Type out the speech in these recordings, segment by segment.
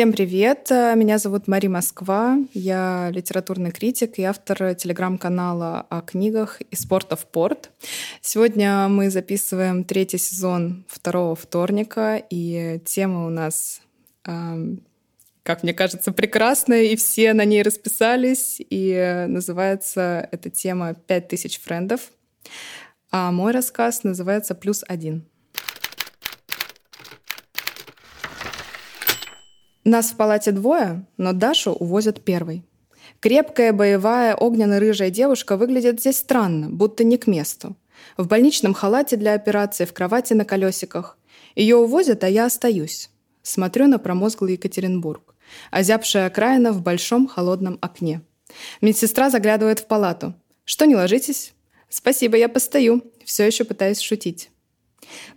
Всем привет! Меня зовут Мари Москва. Я литературный критик и автор телеграм-канала о книгах и спорта в порт. Сегодня мы записываем третий сезон второго вторника, и тема у нас как мне кажется, прекрасная, и все на ней расписались. И называется эта тема «Пять тысяч френдов». А мой рассказ называется «Плюс один». Нас в палате двое, но Дашу увозят первой. Крепкая, боевая, огненно-рыжая девушка выглядит здесь странно, будто не к месту. В больничном халате для операции, в кровати на колесиках. Ее увозят, а я остаюсь. Смотрю на промозглый Екатеринбург. Озябшая окраина в большом холодном окне. Медсестра заглядывает в палату. «Что, не ложитесь?» «Спасибо, я постою». Все еще пытаюсь шутить.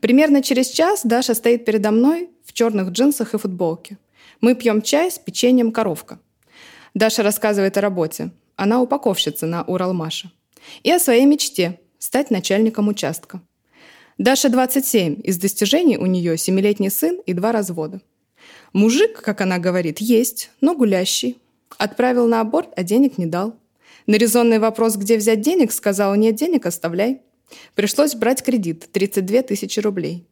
Примерно через час Даша стоит передо мной в черных джинсах и футболке. Мы пьем чай с печеньем «Коровка». Даша рассказывает о работе. Она упаковщица на Уралмаше. И о своей мечте – стать начальником участка. Даша 27, из достижений у нее семилетний сын и два развода. Мужик, как она говорит, есть, но гулящий. Отправил на аборт, а денег не дал. На резонный вопрос, где взять денег, сказал, нет денег, оставляй. Пришлось брать кредит – 32 тысячи рублей.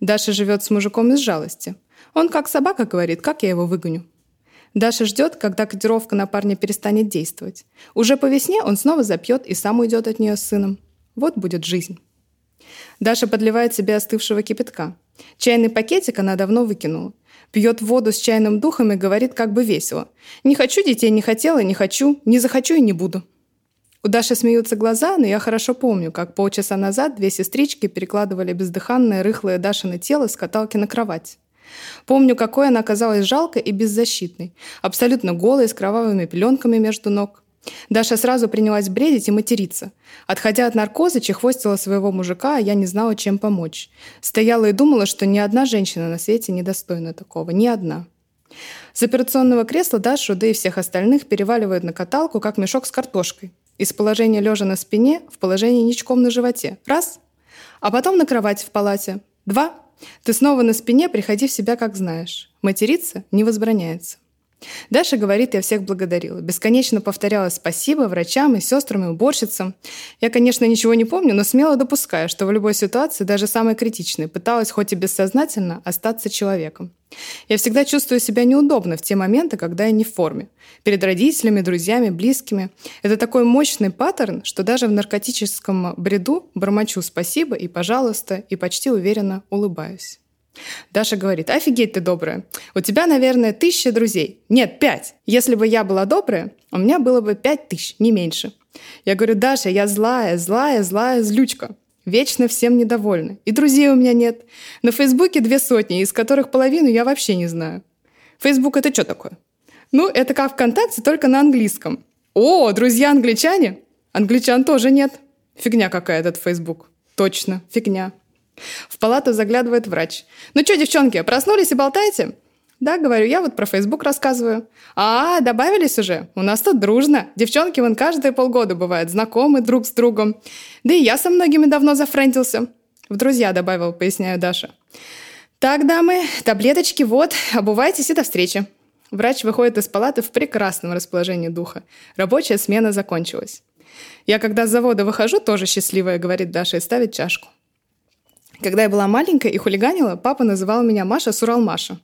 Даша живет с мужиком из жалости. Он как собака говорит, как я его выгоню. Даша ждет, когда котировка на парня перестанет действовать. Уже по весне он снова запьет и сам уйдет от нее с сыном. Вот будет жизнь. Даша подливает себе остывшего кипятка. Чайный пакетик она давно выкинула. Пьет воду с чайным духом и говорит как бы весело. «Не хочу детей, не хотела, не хочу, не захочу и не буду». У Даши смеются глаза, но я хорошо помню, как полчаса назад две сестрички перекладывали бездыханное рыхлое Дашино тело с каталки на кровать. Помню, какой она оказалась жалкой и беззащитной, абсолютно голой, с кровавыми пеленками между ног. Даша сразу принялась бредить и материться. Отходя от наркоза, чехвостила своего мужика, а я не знала, чем помочь. Стояла и думала, что ни одна женщина на свете не достойна такого. Ни одна. С операционного кресла Дашу, да и всех остальных переваливают на каталку, как мешок с картошкой. Из положения лежа на спине в положение ничком на животе. Раз. А потом на кровать в палате. Два. Ты снова на спине, приходи в себя, как знаешь. Материться не возбраняется. Даша говорит, я всех благодарила. Бесконечно повторяла спасибо врачам и сестрам и уборщицам. Я, конечно, ничего не помню, но смело допускаю, что в любой ситуации, даже самой критичной, пыталась хоть и бессознательно остаться человеком. Я всегда чувствую себя неудобно в те моменты, когда я не в форме. Перед родителями, друзьями, близкими. Это такой мощный паттерн, что даже в наркотическом бреду бормочу спасибо и пожалуйста и почти уверенно улыбаюсь. Даша говорит, офигеть ты добрая. У тебя, наверное, тысяча друзей. Нет, пять. Если бы я была добрая, у меня было бы пять тысяч, не меньше. Я говорю, Даша, я злая, злая, злая злючка. Вечно всем недовольна. И друзей у меня нет. На Фейсбуке две сотни, из которых половину я вообще не знаю. Фейсбук — это что такое? Ну, это как ВКонтакте, только на английском. О, друзья англичане? Англичан тоже нет. Фигня какая этот Фейсбук. Точно, фигня. В палату заглядывает врач. «Ну что, девчонки, проснулись и болтаете?» «Да, говорю, я вот про Фейсбук рассказываю». «А, добавились уже? У нас тут дружно. Девчонки вон каждые полгода бывают знакомы друг с другом. Да и я со многими давно зафрендился». «В друзья добавил», поясняю Даша. «Так, дамы, таблеточки вот, обувайтесь и до встречи». Врач выходит из палаты в прекрасном расположении духа. Рабочая смена закончилась. «Я когда с завода выхожу, тоже счастливая», — говорит Даша и ставит чашку. Когда я была маленькая и хулиганила, папа называл меня Маша Суралмаша.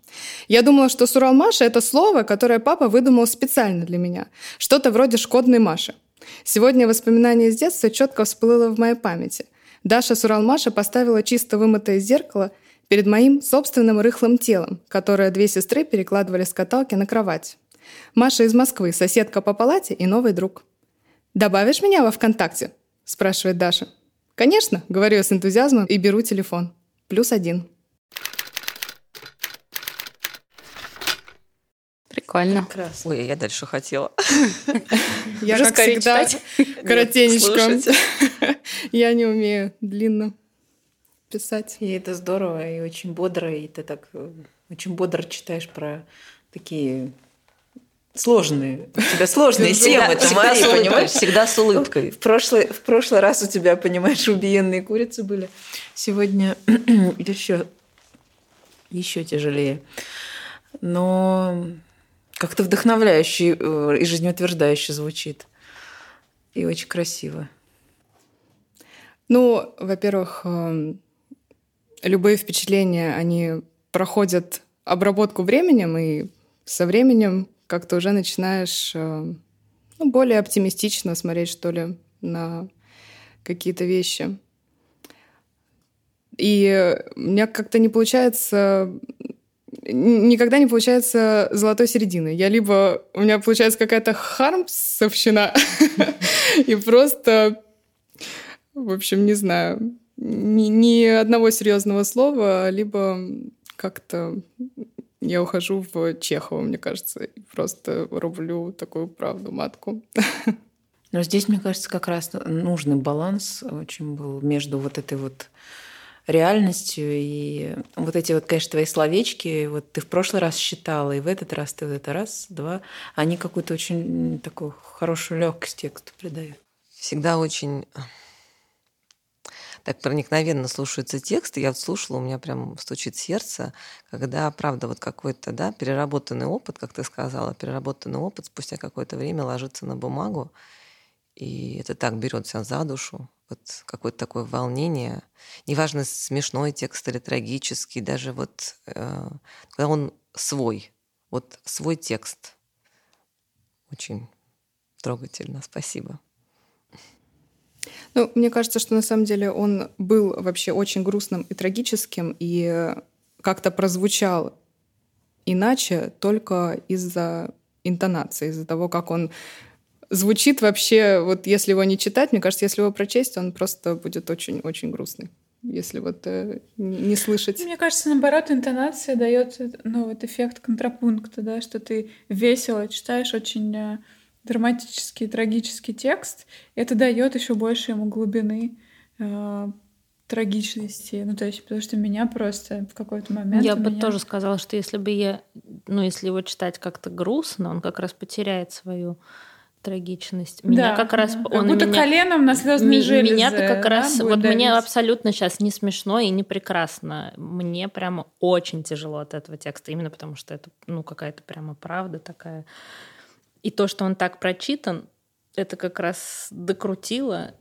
Я думала, что Суралмаша – это слово, которое папа выдумал специально для меня. Что-то вроде шкодной Маши. Сегодня воспоминание из детства четко всплыло в моей памяти. Даша Суралмаша поставила чисто вымытое зеркало перед моим собственным рыхлым телом, которое две сестры перекладывали с каталки на кровать. Маша из Москвы, соседка по палате и новый друг. «Добавишь меня во ВКонтакте?» – спрашивает Даша. Конечно, говорю я с энтузиазмом и беру телефон. Плюс один. Прикольно. Прекрасно. Ой, я дальше хотела. Я, как всегда, коротенечко. Я не умею длинно писать. И это здорово, и очень бодро, и ты так э, очень бодро читаешь про такие сложные. У тебя сложные темы, ты Мария, понимаешь? Всегда с улыбкой. В прошлый, в прошлый раз у тебя, понимаешь, убиенные курицы были. Сегодня еще, еще тяжелее. но как-то вдохновляюще э, и жизнеутверждающе звучит. И очень красиво. Ну, во-первых, эм, любые впечатления, они проходят обработку временем, и со временем как-то уже начинаешь э, ну, более оптимистично смотреть, что ли, на какие-то вещи. И у меня как-то не получается никогда не получается золотой середины. Я либо... У меня получается какая-то хармсовщина, и просто... В общем, не знаю. Ни, ни одного серьезного слова, либо как-то я ухожу в Чехова, мне кажется, и просто рублю такую правду матку. Но здесь, мне кажется, как раз нужный баланс очень был между вот этой вот реальностью. И вот эти вот, конечно, твои словечки, вот ты в прошлый раз считала, и в этот раз ты в этот раз, два, они какую-то очень такую хорошую легкость тексту придают. Всегда очень так проникновенно слушаются тексты. Я вот слушала, у меня прям стучит сердце, когда, правда, вот какой-то, да, переработанный опыт, как ты сказала, переработанный опыт спустя какое-то время ложится на бумагу, и это так берет себя за душу, вот какое-то такое волнение. Неважно, смешной текст или трагический, даже вот э, когда он свой, вот свой текст. Очень трогательно. Спасибо. Ну, мне кажется, что на самом деле он был вообще очень грустным и трагическим, и как-то прозвучал иначе только из-за интонации, из-за того, как он звучит вообще, вот если его не читать, мне кажется, если его прочесть, он просто будет очень-очень грустный если вот э, не слышать. Мне кажется, наоборот, интонация дает ну, вот эффект контрапункта, да, что ты весело читаешь очень э, драматический, трагический текст, это дает еще больше ему глубины э, трагичности. Ну, то есть, потому что меня просто в какой-то момент... Я бы меня... тоже сказала, что если бы я... Ну, если его читать как-то грустно, он как раз потеряет свою трагичность. Меня да, как раз да. он как будто меня, коленом на звездные железы. Меня-то как да, раз вот давить. мне абсолютно сейчас не смешно и не прекрасно. Мне прямо очень тяжело от этого текста, именно потому что это ну какая-то прямо правда такая. И то, что он так прочитан, это как раз докрутило.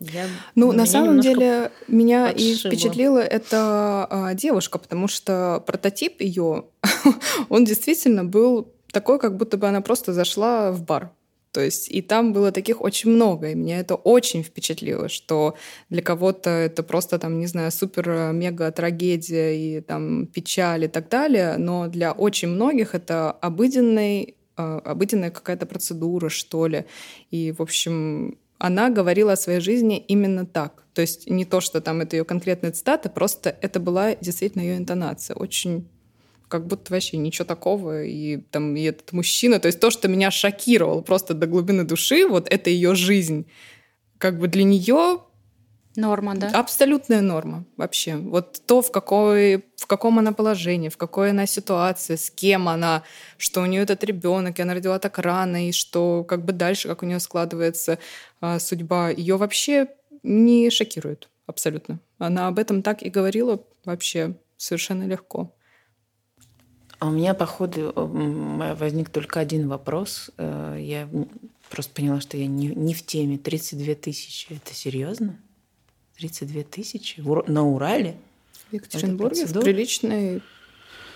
Я, ну, на самом деле, меня подшибло. и впечатлила эта а, девушка, потому что прототип ее, он действительно был такой, как будто бы она просто зашла в бар то есть и там было таких очень много, и меня это очень впечатлило, что для кого-то это просто там, не знаю, супер-мега трагедия и там печаль и так далее, но для очень многих это обыденный, обыденная какая-то процедура, что ли. И, в общем, она говорила о своей жизни именно так. То есть не то, что там это ее конкретная цитата, просто это была действительно ее интонация. Очень как будто вообще ничего такого. И там и этот мужчина, то есть то, что меня шокировало просто до глубины души, вот это ее жизнь. Как бы для нее Норма, да? Абсолютная норма вообще. Вот то, в, какой, в каком она положении, в какой она ситуации, с кем она, что у нее этот ребенок, и она родила так рано, и что как бы дальше, как у нее складывается а, судьба, ее вообще не шокирует абсолютно. Она об этом так и говорила вообще совершенно легко. А у меня, походу, возник только один вопрос. Э, я просто поняла, что я не, не в теме. 32 тысячи. Это серьезно? 32 тысячи? На Урале? В Екатеринбурге, в приличной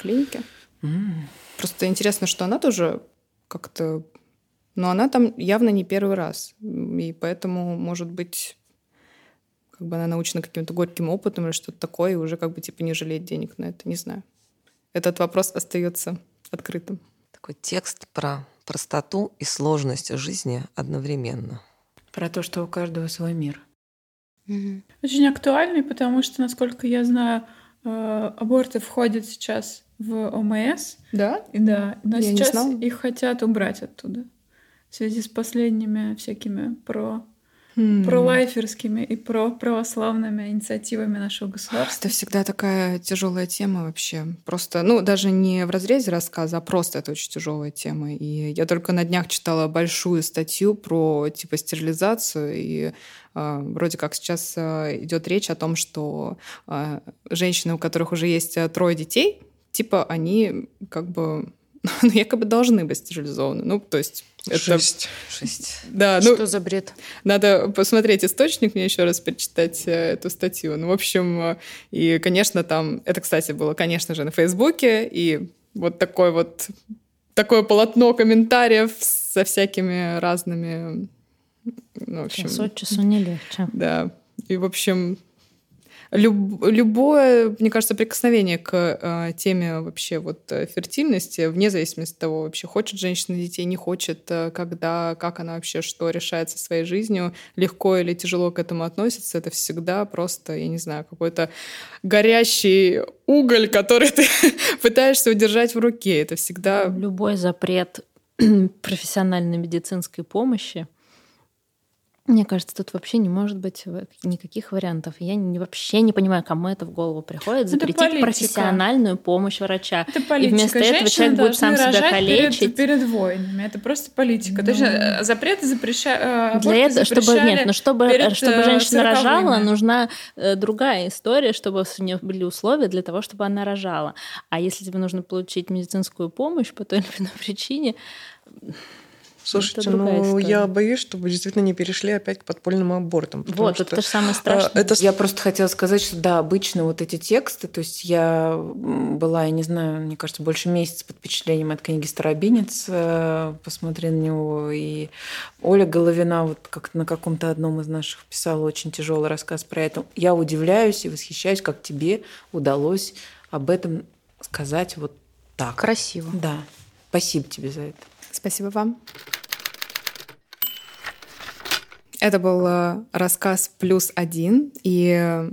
клинике. Mm. Просто интересно, что она тоже как-то... Но она там явно не первый раз. И поэтому, может быть, как бы она научена каким-то горьким опытом или что-то такое, и уже как бы типа не жалеет денег на это. Не знаю этот вопрос остается открытым. Такой текст про простоту и сложность жизни одновременно. Про то, что у каждого свой мир. Угу. Очень актуальный, потому что, насколько я знаю, э, аборты входят сейчас в ОМС. Да? И да, но я сейчас их хотят убрать оттуда в связи с последними всякими про mm. пролайферскими и про православными инициативами нашего государства. Это всегда такая тяжелая тема вообще. Просто, ну, даже не в разрезе рассказа, а просто это очень тяжелая тема. И я только на днях читала большую статью про типа стерилизацию и э, вроде как сейчас э, идет речь о том, что э, женщины, у которых уже есть трое детей, типа они как бы ну, якобы должны быть стерилизованы. Ну, то есть это... Шесть. Шесть. Да, ну, Что за бред? Надо посмотреть источник, мне еще раз перечитать э, эту статью. Ну, в общем, э, и, конечно, там... Это, кстати, было, конечно же, на Фейсбуке, и вот такой вот такое полотно комментариев со всякими разными... Ну, в общем, Час от часу не легче. Да. И, в общем, Люб, любое, мне кажется, прикосновение к э, теме вообще вот э, фертильности, вне зависимости от того, вообще хочет женщина детей, не хочет, э, когда, как она вообще что решает со своей жизнью, легко или тяжело к этому относится, это всегда просто, я не знаю, какой-то горящий уголь, который ты пытаешься удержать в руке. Это всегда... Любой запрет профессиональной медицинской помощи мне кажется, тут вообще не может быть никаких вариантов. Я не, вообще не понимаю, кому это в голову приходит. Запретить профессиональную помощь врача. Это политика. И вместо этого человек будет сам себя калечить. Перед, перед войнами. Это просто политика. Ну... Точно, э, запреты запрещают. Э, Для этого, чтобы нет, но чтобы, э, чтобы женщина рожала, нужна другая история, чтобы у нее были условия для того, чтобы она рожала. А если тебе нужно получить медицинскую помощь по той или иной причине, Слушайте, ну история. я боюсь, чтобы действительно не перешли опять к подпольным абортам. Вот, что, это же самое а, страшное. Это... Я просто хотела сказать, что да, обычно вот эти тексты, то есть я была, я не знаю, мне кажется, больше месяца под впечатлением от книги «Старобинец», э, посмотри на него, и Оля Головина вот как на каком-то одном из наших писала очень тяжелый рассказ про это. Я удивляюсь и восхищаюсь, как тебе удалось об этом сказать вот так. Красиво. Да. Спасибо тебе за это. Спасибо вам. Это был э, рассказ «Плюс один», и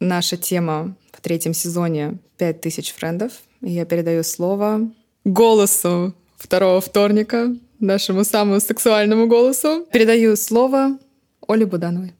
наша тема в третьем сезоне «Пять тысяч френдов». Я передаю слово голосу второго вторника, нашему самому сексуальному голосу. Передаю слово Оле Будановой.